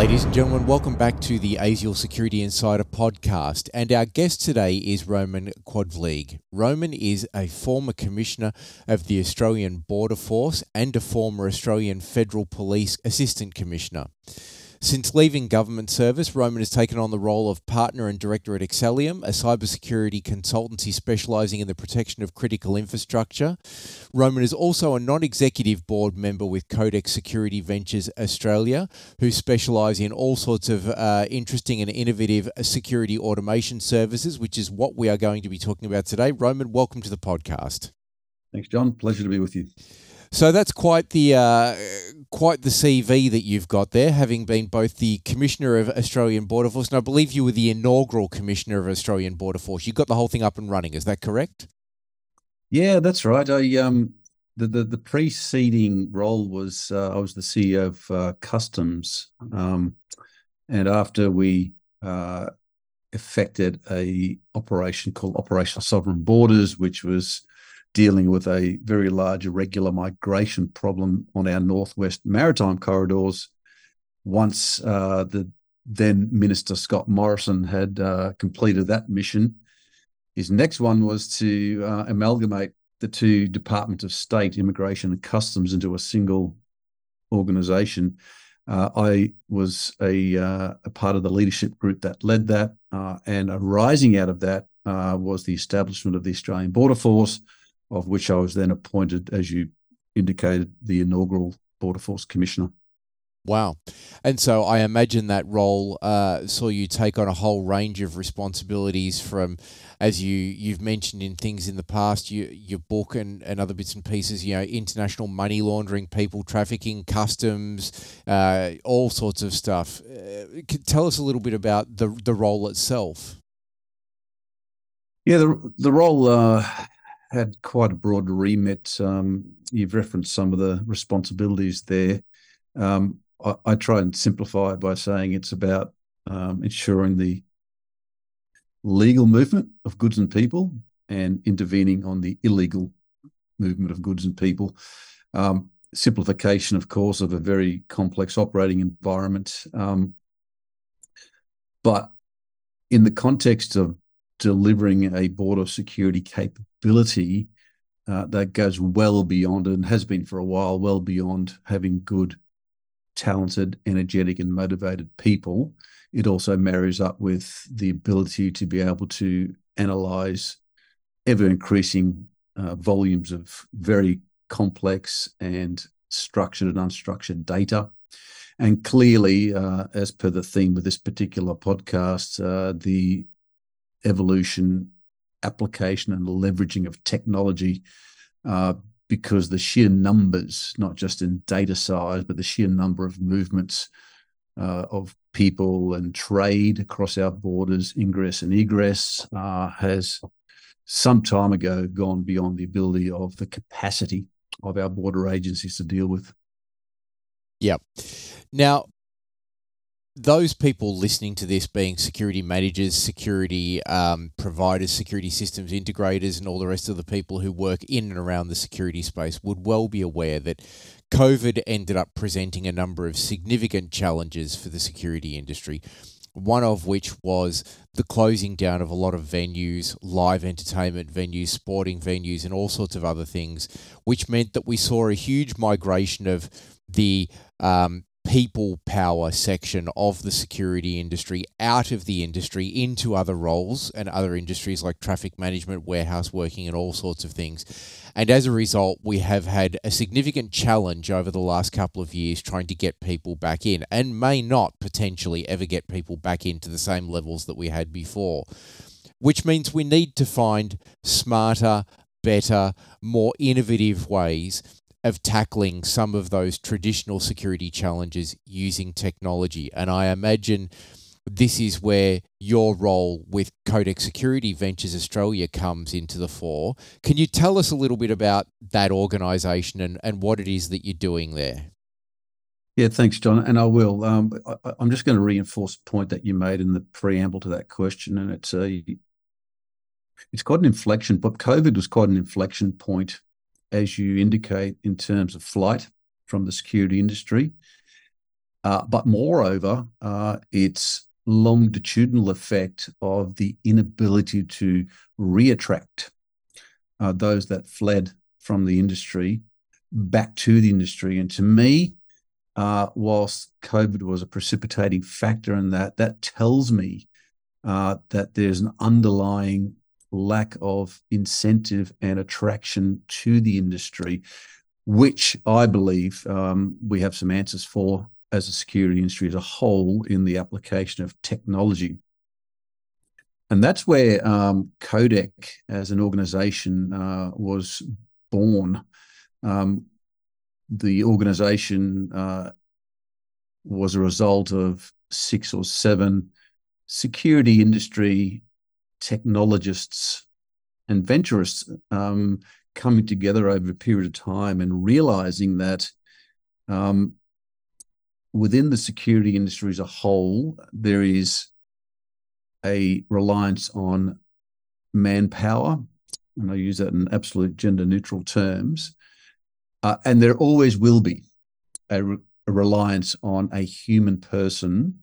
Ladies and gentlemen, welcome back to the ASIAL Security Insider podcast. And our guest today is Roman Quaedvlieg. Roman is a former commissioner of the Australian Border Force and a former Australian Federal Police Assistant Commissioner. Since leaving government service, Roman has taken on the role of partner and director at Excelium, a cybersecurity consultancy specializing in the protection of critical infrastructure. Roman is also a non executive board member with Codec Security Ventures Australia, who specialize in all sorts of uh, interesting and innovative security automation services, which is what we are going to be talking about today. Roman, welcome to the podcast. Thanks, John. Pleasure to be with you. So that's quite the uh, quite the CV that you've got there, having been both the commissioner of Australian Border Force, and I believe you were the inaugural commissioner of Australian Border Force. You got the whole thing up and running. Is that correct? Yeah, that's right. I um the the, the preceding role was uh, I was the CEO of uh, Customs, um, and after we uh, effected a operation called Operation Sovereign Borders, which was dealing with a very large irregular migration problem on our northwest maritime corridors. Once uh, the then Minister Scott Morrison had uh, completed that mission, his next one was to uh, amalgamate the two Department of State, Immigration and Customs, into a single organization. Uh, I was a, uh, a, part of the leadership group that led that, uh, and arising out of that was the establishment of the Australian Border Force, of which I was then appointed, as you indicated, the inaugural Border Force Commissioner. Wow. And so I imagine that role uh, saw you take on a whole range of responsibilities from, as you, you've mentioned in things in the past, you, your book and, and other bits and pieces, you know, international money laundering, people trafficking, customs, uh, all sorts of stuff. Uh, tell us a little bit about the, the role itself. Yeah, the, the role uh, had quite a broad remit. Um, you've referenced some of the responsibilities there. Um, I, I, try and simplify by saying it's about um, ensuring the legal movement of goods and people and intervening on the illegal movement of goods and people. Um, simplification, of course, of a very complex operating environment. Um, but in the context of delivering a border security capability uh, that goes well beyond and has been for a while, well beyond having good, talented, energetic, and motivated people. It also marries up with the ability to be able to analyze ever increasing uh, volumes of very complex and structured and unstructured data. And clearly, uh, as per the theme of this particular podcast, uh, the evolution, application, and leveraging of technology uh, because the sheer numbers, not just in data size, but the sheer number of movements uh, of people and trade across our borders, ingress and egress, uh, has some time ago gone beyond the ability of the capacity of our border agencies to deal with. Yep. Now, those people listening to this being security managers, security um, providers, security systems integrators, and all the rest of the people who work in and around the security space would well be aware that COVID ended up presenting a number of significant challenges for the security industry. One of which was the closing down of a lot of venues, live entertainment venues, sporting venues, and all sorts of other things, which meant that we saw a huge migration of the um, people power section of the security industry out of the industry into other roles and other industries like traffic management, warehouse working, and all sorts of things. And as a result, we have had a significant challenge over the last couple of years trying to get people back in and may not potentially ever get people back into the same levels that we had before, which means we need to find smarter, better, more innovative ways of tackling some of those traditional security challenges using technology. And I imagine this is where your role with Codec Security Ventures Australia comes into the fore. Can you tell us a little bit about that organisation and, and what it is that you're doing there? Yeah, thanks, John. And I will. Um, I, am just going to reinforce a point that you made in the preamble to that question, and it's a it's quite an inflection. But COVID was quite an inflection point as you indicate, in terms of flight from the security industry. Uh, but moreover, uh, its longitudinal effect of the inability to reattract uh, those that fled from the industry back to the industry. And to me, uh, whilst COVID was a precipitating factor in that, that tells me uh, that there's an underlying lack of incentive and attraction to the industry, which I believe um, we have some answers for as a security industry as a whole in the application of technology. And that's where um, Codec as an organization uh, was born. Um, the organization uh, was a result of six or seven security industry technologists and venturists um, coming together over a period of time and realizing that um, within the security industry as a whole, there is a reliance on manpower, and I use that in absolute gender neutral terms, uh, and there always will be a, re- a, reliance on a human person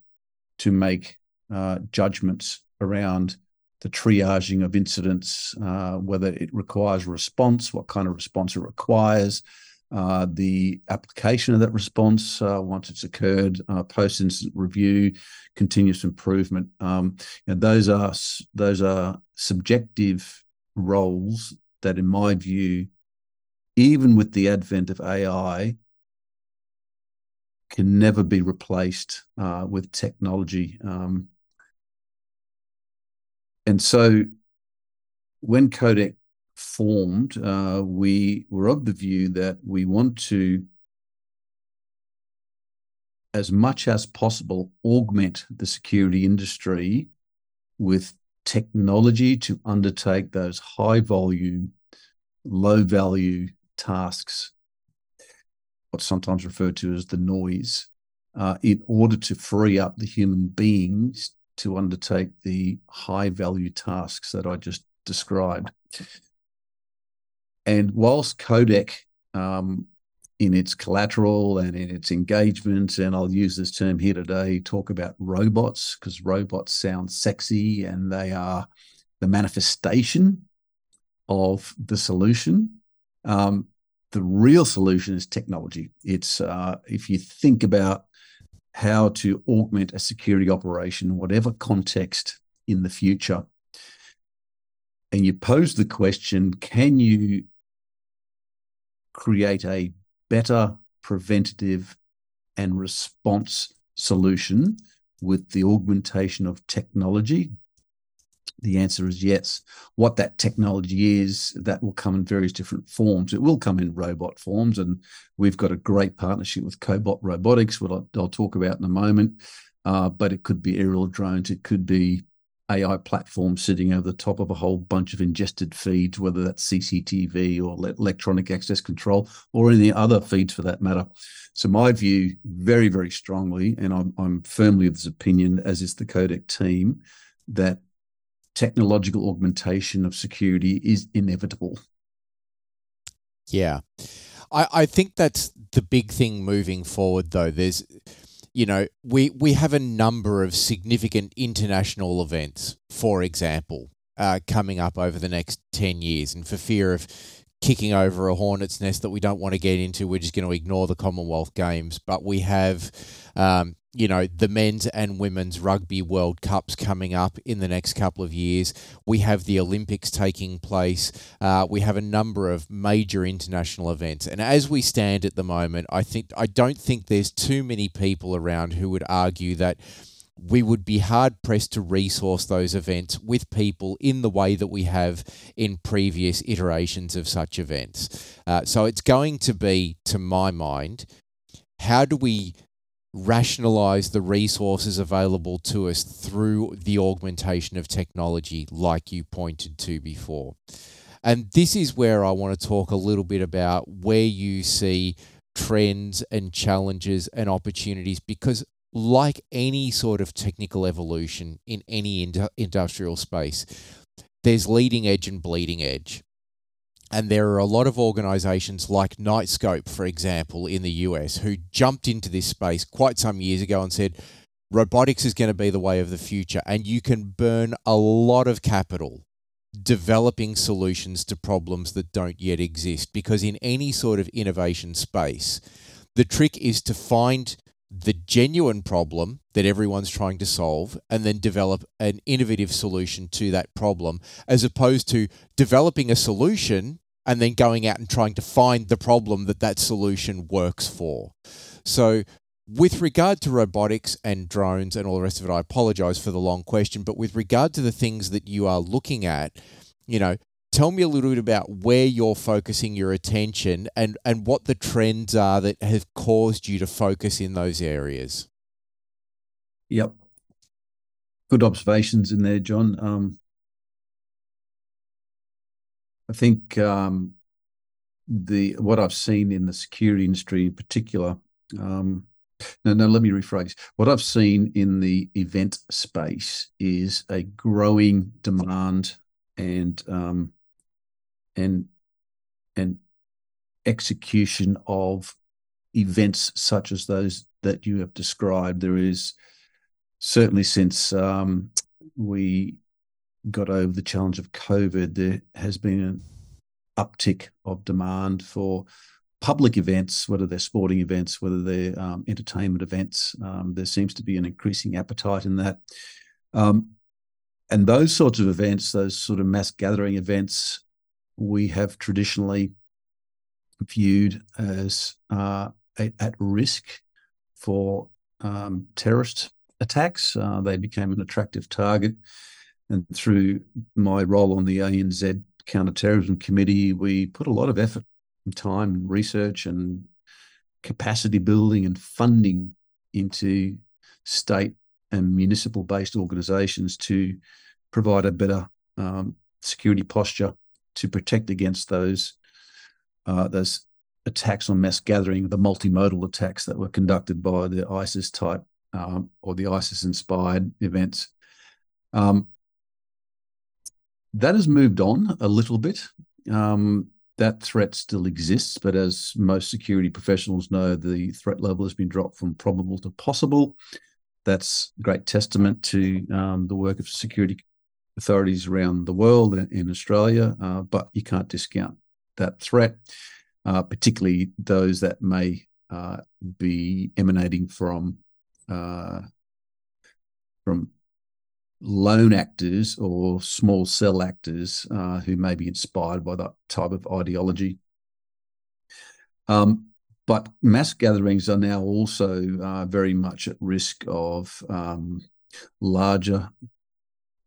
to make uh, judgments around the triaging of incidents, uh, whether it requires response, what kind of response it requires, uh, the application of that response uh, once it's occurred, uh, post-incident review, continuous improvement. Um, those are those are subjective roles that, in my view, even with the advent of AI, can never be replaced uh, with technology. Um, and so, when Codec formed, uh, we were of the view that we want to, as much as possible, augment the security industry with technology to undertake those high volume, low value tasks, what's sometimes referred to as the noise, uh, in order to free up the human beings to undertake the high value tasks that I just described. And whilst Codec, um, in its collateral and in its engagement, and I'll use this term here today, talk about robots because robots sound sexy and they are the manifestation of the solution. Um, the real solution is technology. It's uh, if you think about how to augment a security operation, whatever context in the future, and you pose the question, can you create a better preventative and response solution with the augmentation of technology? The answer is yes. What that technology is, that will come in various different forms. It will come in robot forms, and we've got a great partnership with Cobalt Robotics, what I'll, I'll talk about in a moment. Uh, but it could be aerial drones, it could be AI platform sitting over the top of a whole bunch of ingested feeds, whether that's CCTV or electronic access control or any other feeds for that matter. So my view, very, very strongly, and I'm, I'm firmly of this opinion, as is the Codec team, that technological augmentation of security is inevitable. Yeah. I, I think that's the big thing moving forward, though. There's, you know, we, we have a number of significant international events, for example, uh, coming up over the next 10 years. And for fear of kicking over a hornet's nest that we don't want to get into, we're just going to ignore the Commonwealth Games. But we have um, you know, the men's and women's rugby World Cups coming up in the next couple of years. We have the Olympics taking place. Uh, we have a number of major international events. And as we stand at the moment, I think I don't think there's too many people around who would argue that we would be hard pressed to resource those events with people in the way that we have in previous iterations of such events. Uh, so it's going to be, to my mind, how do we rationalize the resources available to us through the augmentation of technology, like you pointed to before. And this is where I want to talk a little bit about where you see trends and challenges and opportunities because like any sort of technical evolution in any industrial space there's leading edge and bleeding edge And there are a lot of organizations like Knightscope, for example, in the US, who jumped into this space quite some years ago and said, robotics is going to be the way of the future. And you can burn a lot of capital developing solutions to problems that don't yet exist. Because in any sort of innovation space, the trick is to find the genuine problem that everyone's trying to solve and then develop an innovative solution to that problem as opposed to developing a solution and then going out and trying to find the problem that that solution works for. So with regard to robotics and drones and all the rest of it, I apologize for the long question, but with regard to the things that you are looking at, you know, tell me a little bit about where you're focusing your attention and, and what the trends are that have caused you to focus in those areas. Yep. Good observations in there, John. Um, I think um, the what I've seen in the security industry in particular um, no, no, let me rephrase. What I've seen in the event space is a growing demand and um, and and execution of events such as those that you have described. There is certainly since um, we got over the challenge of COVID, there has been an uptick of demand for public events, whether they're sporting events, whether they're um, entertainment events. Um, there seems to be an increasing appetite in that. Um, and those sorts of events, those sort of mass gathering events, we have traditionally viewed as uh, at risk for um, terrorist attacks. Uh, they became an attractive target. And through my role on the ANZ Counterterrorism Committee, we put a lot of effort time and research and capacity building and funding into state and municipal based organizations to provide a better um, security posture to protect against those uh, those attacks on mass gathering, the multimodal attacks that were conducted by the ISIS type um, or the ISIS inspired events. Um, that has moved on a little bit. Um, that threat still exists, but as most security professionals know, the threat level has been dropped from probable to possible. That's great testament to um, the work of security authorities around the world and in Australia, uh, but you can't discount that threat, uh, particularly those that may uh, be emanating from uh, from lone actors or small cell actors uh, who may be inspired by that type of ideology. Um, but mass gatherings are now also uh, very much at risk of um, larger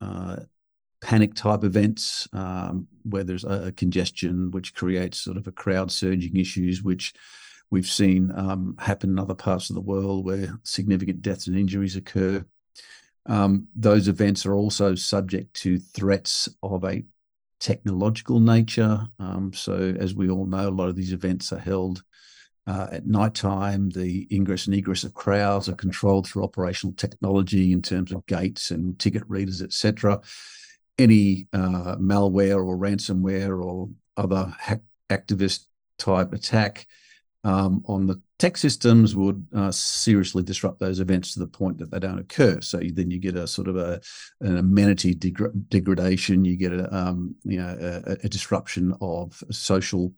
uh, panic type events um, where there's a, a, congestion which creates sort of a crowd surging issues which we've seen um, happen in other parts of the world where significant deaths and injuries occur um, those events are also subject to threats of a technological nature. Um, so, as we all know, a lot of these events are held uh, at night time. The ingress and egress of crowds are controlled through operational technology in terms of gates and ticket readers, etc. Any uh, malware or ransomware or other hack- activist type attack um, on the tech systems would uh, seriously disrupt those events to the point that they don't occur. So then you get a sort of a an amenity degradation. You get a um, you know a, a, disruption of social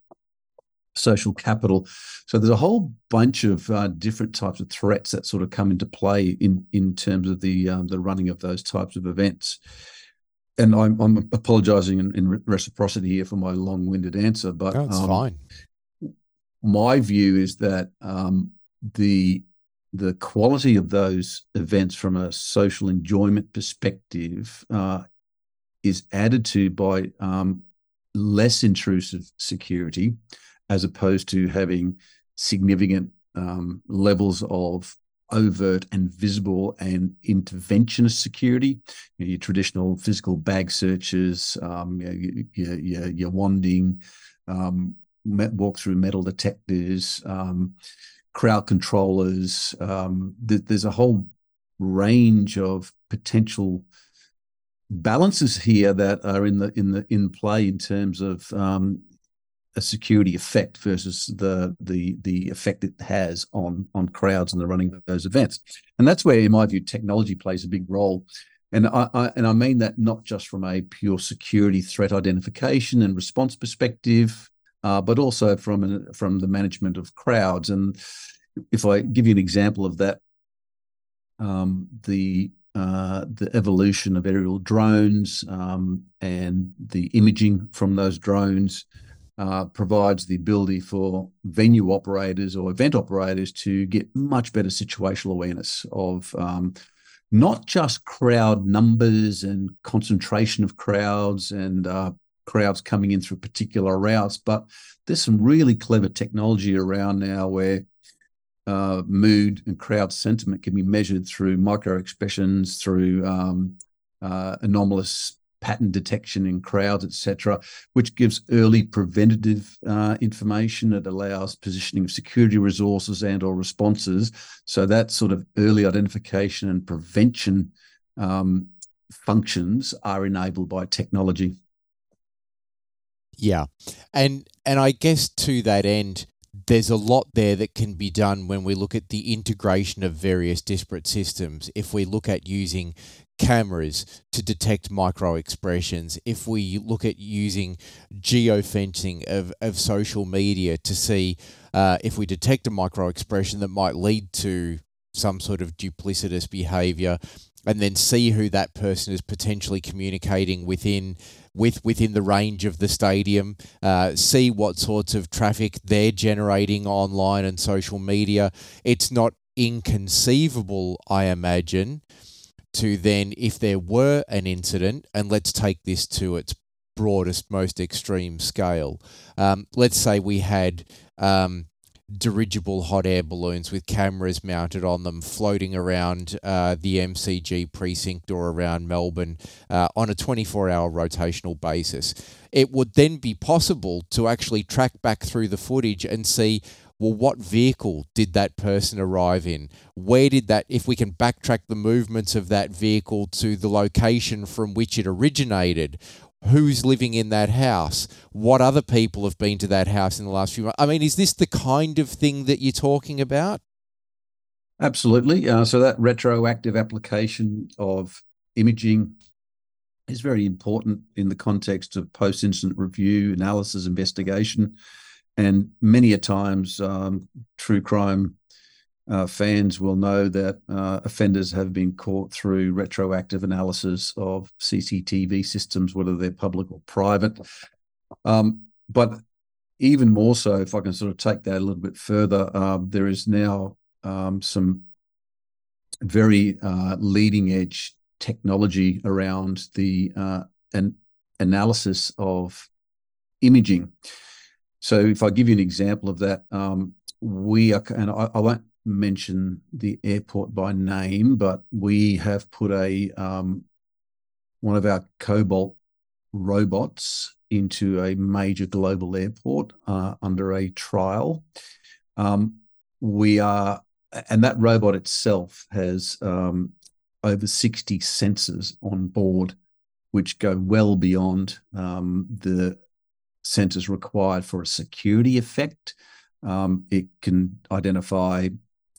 social capital. So there's a whole bunch of uh, different types of threats that sort of come into play in in terms of the um, the running of those types of events. And I'm, I'm apologising in, in, reciprocity here for my long-winded answer, but no, it's um, fine. my view is that um, the the quality of those events from a social enjoyment perspective uh, is added to by um, less intrusive security, as opposed to having significant um, levels of overt and visible and interventionist security. You know, your traditional physical bag searches, um, your, your, your, wanding, um, walk through metal detectors, um, crowd controllers. Um, th- there's a whole range of potential balances here that are in the in the in play in terms of um, a security effect versus the the the effect it has on on crowds and the running of those events. And that's where, in my view, technology plays a big role. And I, I, and I mean that not just from a pure security threat identification and response perspective, uh, but also from an, from the management of crowds. And if I give you an example of that, um, the uh, the evolution of aerial drones um, and the imaging from those drones uh, provides the ability for venue operators or event operators to get much better situational awareness of um, not just crowd numbers and concentration of crowds and uh, crowds coming in through particular routes, but there's some really clever technology around now where uh, mood and crowd sentiment can be measured through micro expressions, through um, uh, anomalous pattern detection in crowds, etc., which gives early preventative uh, information. It allows positioning of security resources and or responses. So that sort of early identification and prevention um, functions are enabled by technology. Yeah, and and I guess to that end, there's a lot there that can be done when we look at the integration of various disparate systems. If we look at using cameras to detect micro expressions, if we look at using geofencing of, of social media to see uh, if we detect a micro expression that might lead to some sort of duplicitous behavior, and then see who that person is potentially communicating within with within the range of the stadium, uh, see what sorts of traffic they're generating online and social media. It's not inconceivable, I imagine, to then, if there were an incident, and let's take this to its broadest, most extreme scale. Um, let's say we had um, dirigible hot air balloons with cameras mounted on them floating around uh, the MCG precinct or around Melbourne uh, on a 24 hour rotational basis. It would then be possible to actually track back through the footage and see well, what vehicle did that person arrive in? Where did that, if we can backtrack the movements of that vehicle to the location from which it originated, who's living in that house, what other people have been to that house in the last few months. I mean, is this the kind of thing that you're talking about? Absolutely. Uh, so that retroactive application of imaging is very important in the context of post-incident review, analysis, investigation, and many a times um, true crime uh, fans will know that uh, offenders have been caught through retroactive analysis of CCTV systems, whether they're public or private. Um, but even more so, if I can sort of take that a little bit further, um, there is now um, some very uh, leading edge technology around the uh, an analysis of imaging. So, if I give you an example of that, um, we are, and I, I won't mention the airport by name, but we have put a um, one of our Cobalt robots into a major global airport uh, under a trial. Um, we are, and that robot itself has um, over 60 sensors on board, which go well beyond um, the sensors required for a security effect. Um, it can identify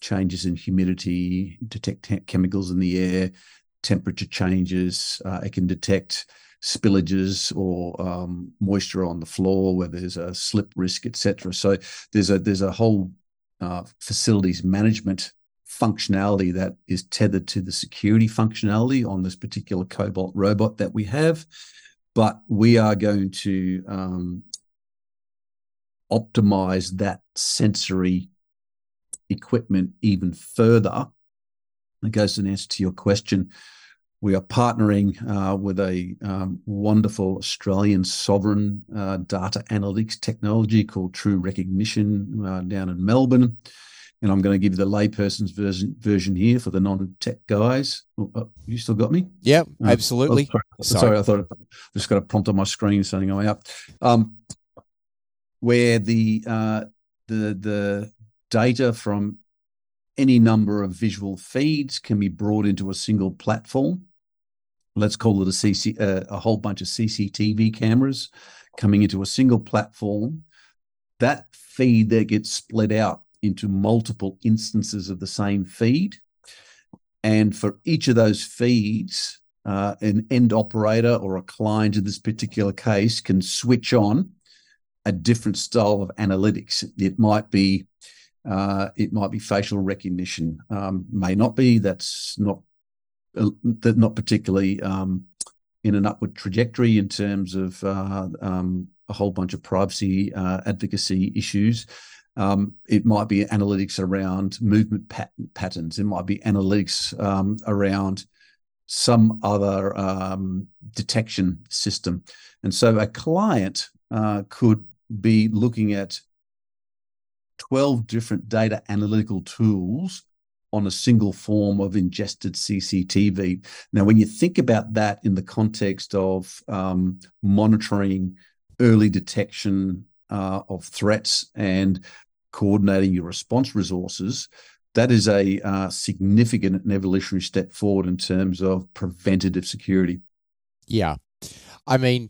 changes in humidity, detect chemicals in the air, temperature changes. Uh, it can detect spillages or um, moisture on the floor where there's a slip risk, etc. So there's a there's a whole uh, facilities management functionality that is tethered to the security functionality on this particular Cobalt robot that we have. But we are going to um, optimize that sensory equipment even further. It goes to answer to your question. We are partnering uh, with a um, wonderful Australian sovereign uh, data analytics technology called True Recognition uh, down in Melbourne. And I'm going to give you the layperson's version, version here for the non-tech guys. Oh, oh, you still got me? Yeah, uh, absolutely. Oh, sorry. sorry. I thought I just got a prompt on my screen saying going up. Um, where the uh, the the data from any number of visual feeds can be brought into a single platform. Let's call it a CC, uh, a whole bunch of CCTV cameras coming into a single platform that feed there gets split out into multiple instances of the same feed. And for each of those feeds, uh, an end operator or a client in this particular case can switch on a different style of analytics. It might be uh, it might be facial recognition, um, may not be. That's not uh, that not particularly um, in an upward trajectory in terms of uh, um, a whole bunch of privacy uh, advocacy issues. Um, it might be analytics around movement pat- patterns. It might be analytics um, around some other um, detection system. And so a client uh, could be looking at 12 different data analytical tools on a single form of ingested CCTV. Now, when you think about that in the context of um, monitoring early detection uh, of threats and coordinating your response resources, that is a uh, significant and evolutionary step forward in terms of preventative security. Yeah. I mean,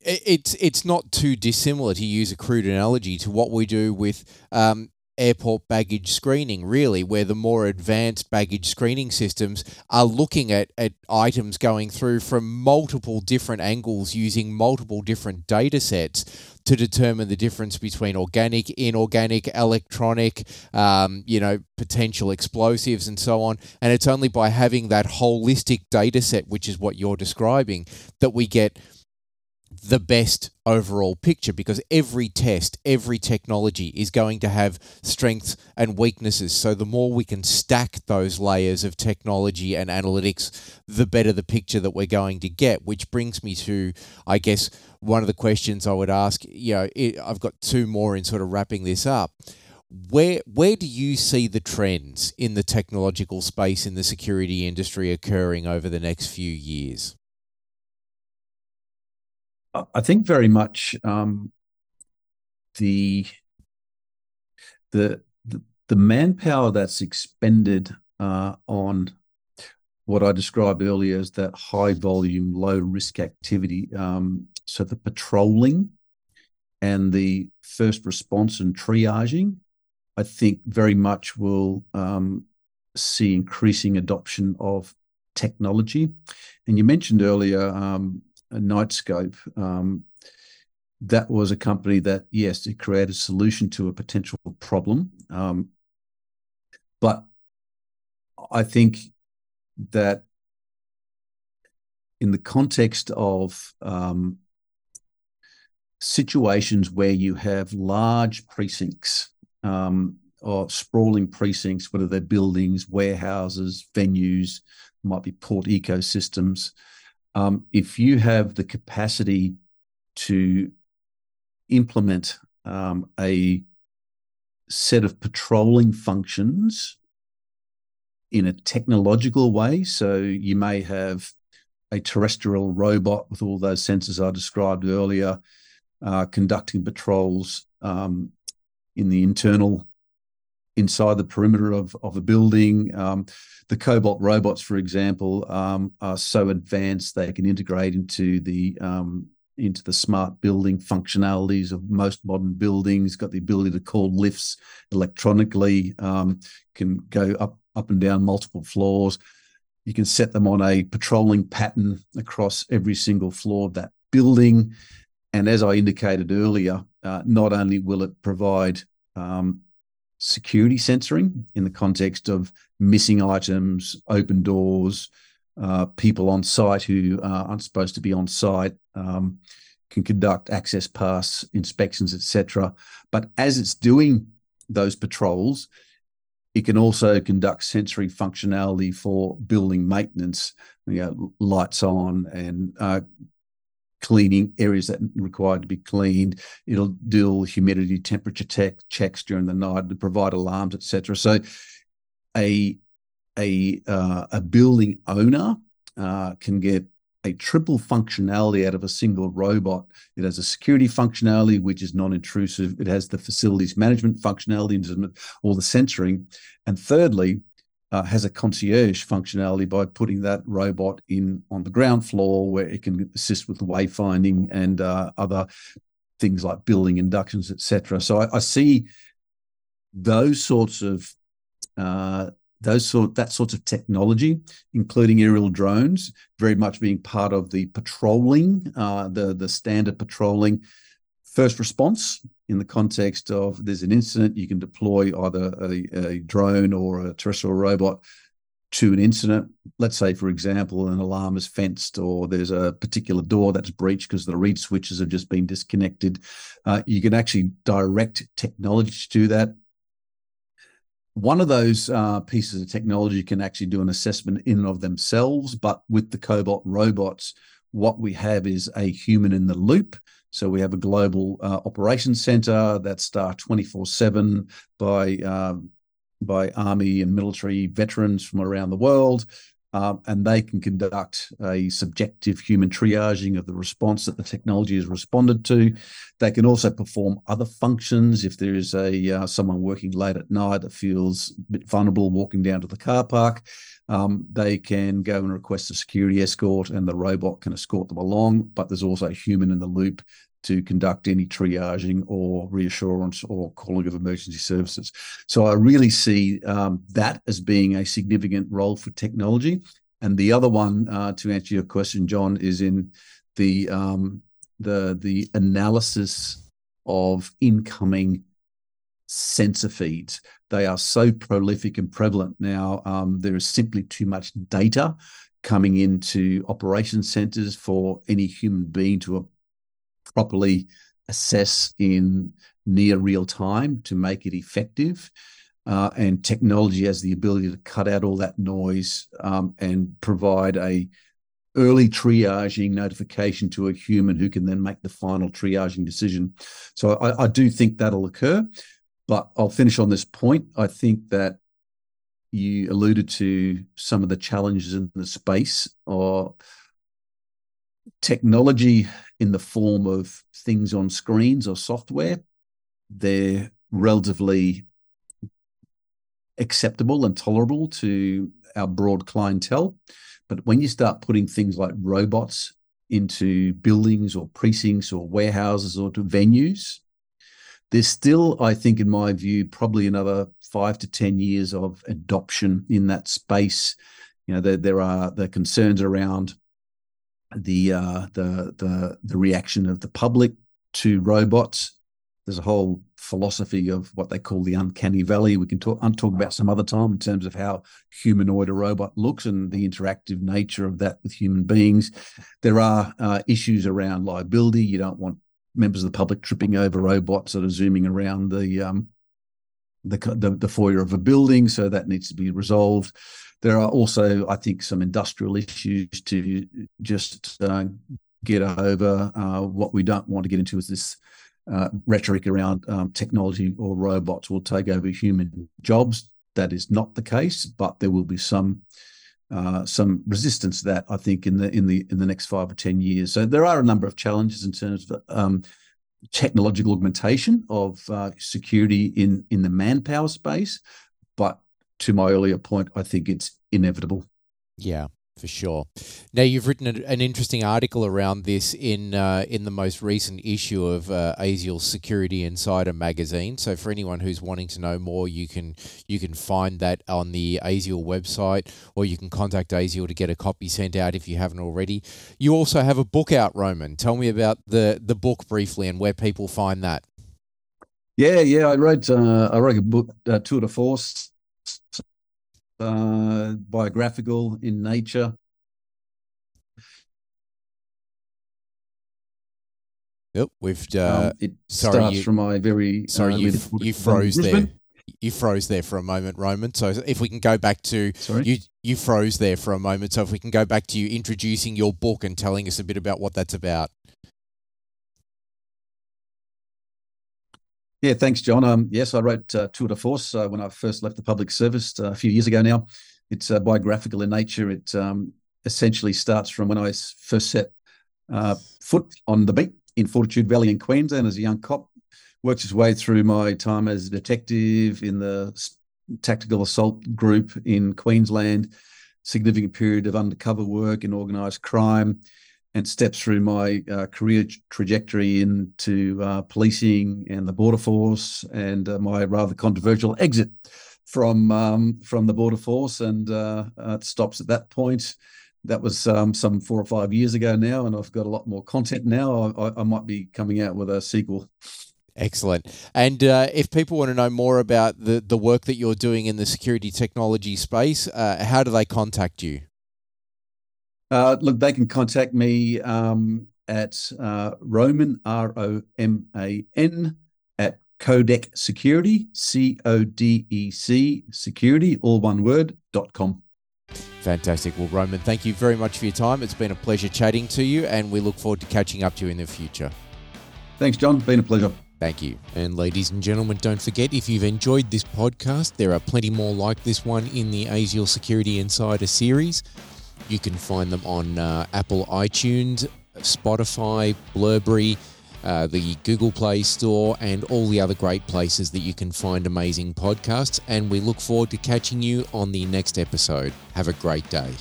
it's it's not too dissimilar to use a crude analogy to what we do with um, airport baggage screening, really, where the more advanced baggage screening systems are looking at, at items going through from multiple different angles using multiple different data sets to determine the difference between organic, inorganic, electronic, um, you know, potential explosives and so on. And it's only by having that holistic data set, which is what you're describing, that we get the best overall picture because every test, every technology is going to have strengths and weaknesses. So the more we can stack those layers of technology and analytics, the better the picture that we're going to get. Which brings me to, I guess, one of the questions I would ask. You know, it, I've got two more in sort of wrapping this up. Where where do you see the trends in the technological space in the security industry occurring over the next few years? I think very much um, the, the the manpower that's expended uh, on what I described earlier as that high volume, low risk activity. Um, so the patrolling and the first response and triaging, I think very much will um, see increasing adoption of technology. And you mentioned earlier um, Knightscope, um, that was a company that, yes, it created a solution to a potential problem. Um, but I think that in the context of um, situations where you have large precincts um, or sprawling precincts, whether they're buildings, warehouses, venues, might be port ecosystems, um, if you have the capacity to implement um, a set of patrolling functions in a technological way, so you may have a terrestrial robot with all those sensors I described earlier, uh, conducting patrols um, in the internal inside the perimeter of, of a building. Um, the Cobalt robots, for example, um, are so advanced they can integrate into the um, into the smart building functionalities of most modern buildings. Got the ability to call lifts electronically. Um, can go up up and down multiple floors. You can set them on a patrolling pattern across every single floor of that building. And as I indicated earlier, uh, not only will it provide um, security censoring in the context of missing items, open doors, uh, people on site who uh, aren't supposed to be on site, um, can conduct access pass inspections, etc. But as it's doing those patrols, it can also conduct sensory functionality for building maintenance, you know, lights on and uh, cleaning areas that required to be cleaned. It'll do humidity, temperature tech, checks during the night to provide alarms, etc. So, a a uh, a building owner uh, can get a triple functionality out of a single robot. It has a security functionality, which is non-intrusive. It has the facilities management functionality, all the censoring, and thirdly, uh, has a concierge functionality by putting that robot in on the ground floor where it can assist with wayfinding and uh, other things like building inductions, etc. So I, I, see those sorts of uh, those sort that sorts of technology, including aerial drones, very much being part of the patrolling, uh, the the standard patrolling first response in the context of there's an incident, you can deploy either a, a drone or a terrestrial robot to an incident. Let's say, for example, an alarm is fenced or there's a particular door that's breached because the reed switches have just been disconnected. Uh, you can actually direct technology to do that. One of those uh, pieces of technology can actually do an assessment in and of themselves, but with the Cobalt robots, what we have is a human in the loop. So we have a global uh, operations center that's staffed 24 7 by um, by army and military veterans from around the world. Um, and they can conduct a subjective human triaging of the response that the technology has responded to. They can also perform other functions if there is a uh, someone working late at night that feels a bit vulnerable walking down to the car park. Um, they can go and request a security escort, and the robot can escort them along. But there's also a human in the loop to conduct any triaging or reassurance or calling of emergency services. So I really see um, that as being a significant role for technology. And the other one, uh, to answer your question, John, is in the um, the the analysis of incoming sensor feeds. They are so prolific and prevalent now. Um, there is simply too much data coming into operation centers for any human being to properly assess in near real time to make it effective. Uh, and technology has the ability to cut out all that noise um, and provide a early triaging notification to a human who can then make the final triaging decision. So I, I do think that'll occur. But I'll finish on this point. I think that you alluded to some of the challenges in the space or technology in the form of things on screens or software, they're relatively acceptable and tolerable to our broad clientele. But when you start putting things like robots into buildings or precincts or warehouses or to venues, there's still, I think, in my view, probably another five to 10 years of adoption in that space. You know, there, there are the concerns around the uh, the the the reaction of the public to robots. There's a whole philosophy of what they call the uncanny valley. We can talk talk about some other time in terms of how humanoid a robot looks and the interactive nature of that with human beings. There are uh, issues around liability. You don't want members of the public tripping over robots that are zooming around the um, the, the, the foyer of a building, so that needs to be resolved. There are also, I think, some industrial issues to just uh, get over. Uh, what we don't want to get into is this uh, rhetoric around um, technology or robots will take over human jobs. That is not the case, but there will be some uh, some resistance to that. I think in the in the in the next five or ten years. So there are a number of challenges in terms of um, technological augmentation of uh, security in in the manpower space, but to my earlier point, I think it's inevitable. Yeah, for sure. Now you've written an interesting article around this in uh, in the most recent issue of uh, ASIAL Security Insider magazine. So for anyone who's wanting to know more, you can you can find that on the ASIAL website, or you can contact ASIAL to get a copy sent out if you haven't already. You also have a book out, Roman. Tell me about the the book briefly and where people find that. Yeah, yeah, I wrote uh, I wrote a book, uh, Tour de Force uh, biographical in nature. Yep, we've. Uh, um, it sorry, starts you, from my very. Sorry, uh, you, you froze there. You froze there for a moment, Roman. So if we can go back to sorry? you, you froze there for a moment. So if we can go back to you introducing your book and telling us a bit about what that's about. Yeah, thanks, John. Um, yes, I wrote uh, Tour de Force uh, when I first left the public service uh, a few years ago now. It's uh, biographical in nature. It um, essentially starts from when I first set uh, foot on the beat in Fortitude Valley in Queensland as a young cop. Worked his way through my time as a detective in the tactical assault group in Queensland, significant period of undercover work in organised crime, and steps through my uh, career trajectory into uh, policing and the border force, and uh, my rather controversial exit from um, from the border force, and uh, it stops at that point. That was um, some four or five years ago now, and I've got a lot more content now. I, I might be coming out with a sequel. Excellent. And uh, if people want to know more about the, the work that you're doing in the security technology space, uh, how do they contact you? Uh, look, they can contact me um, at uh, Roman, R O M A N, at Codec Security, C O D E C Security, all one word, dot com. Fantastic. Well, Roman, thank you very much for your time. It's been a pleasure chatting to you, and we look forward to catching up to you in the future. Thanks, John. Been a pleasure. Thank you. And ladies and gentlemen, don't forget if you've enjoyed this podcast, there are plenty more like this one in the ASIAL Security Insider series. You can find them on uh, Apple iTunes, Spotify, Blubrry, uh, the Google Play Store, and all the other great places that you can find amazing podcasts. And we look forward to catching you on the next episode. Have a great day.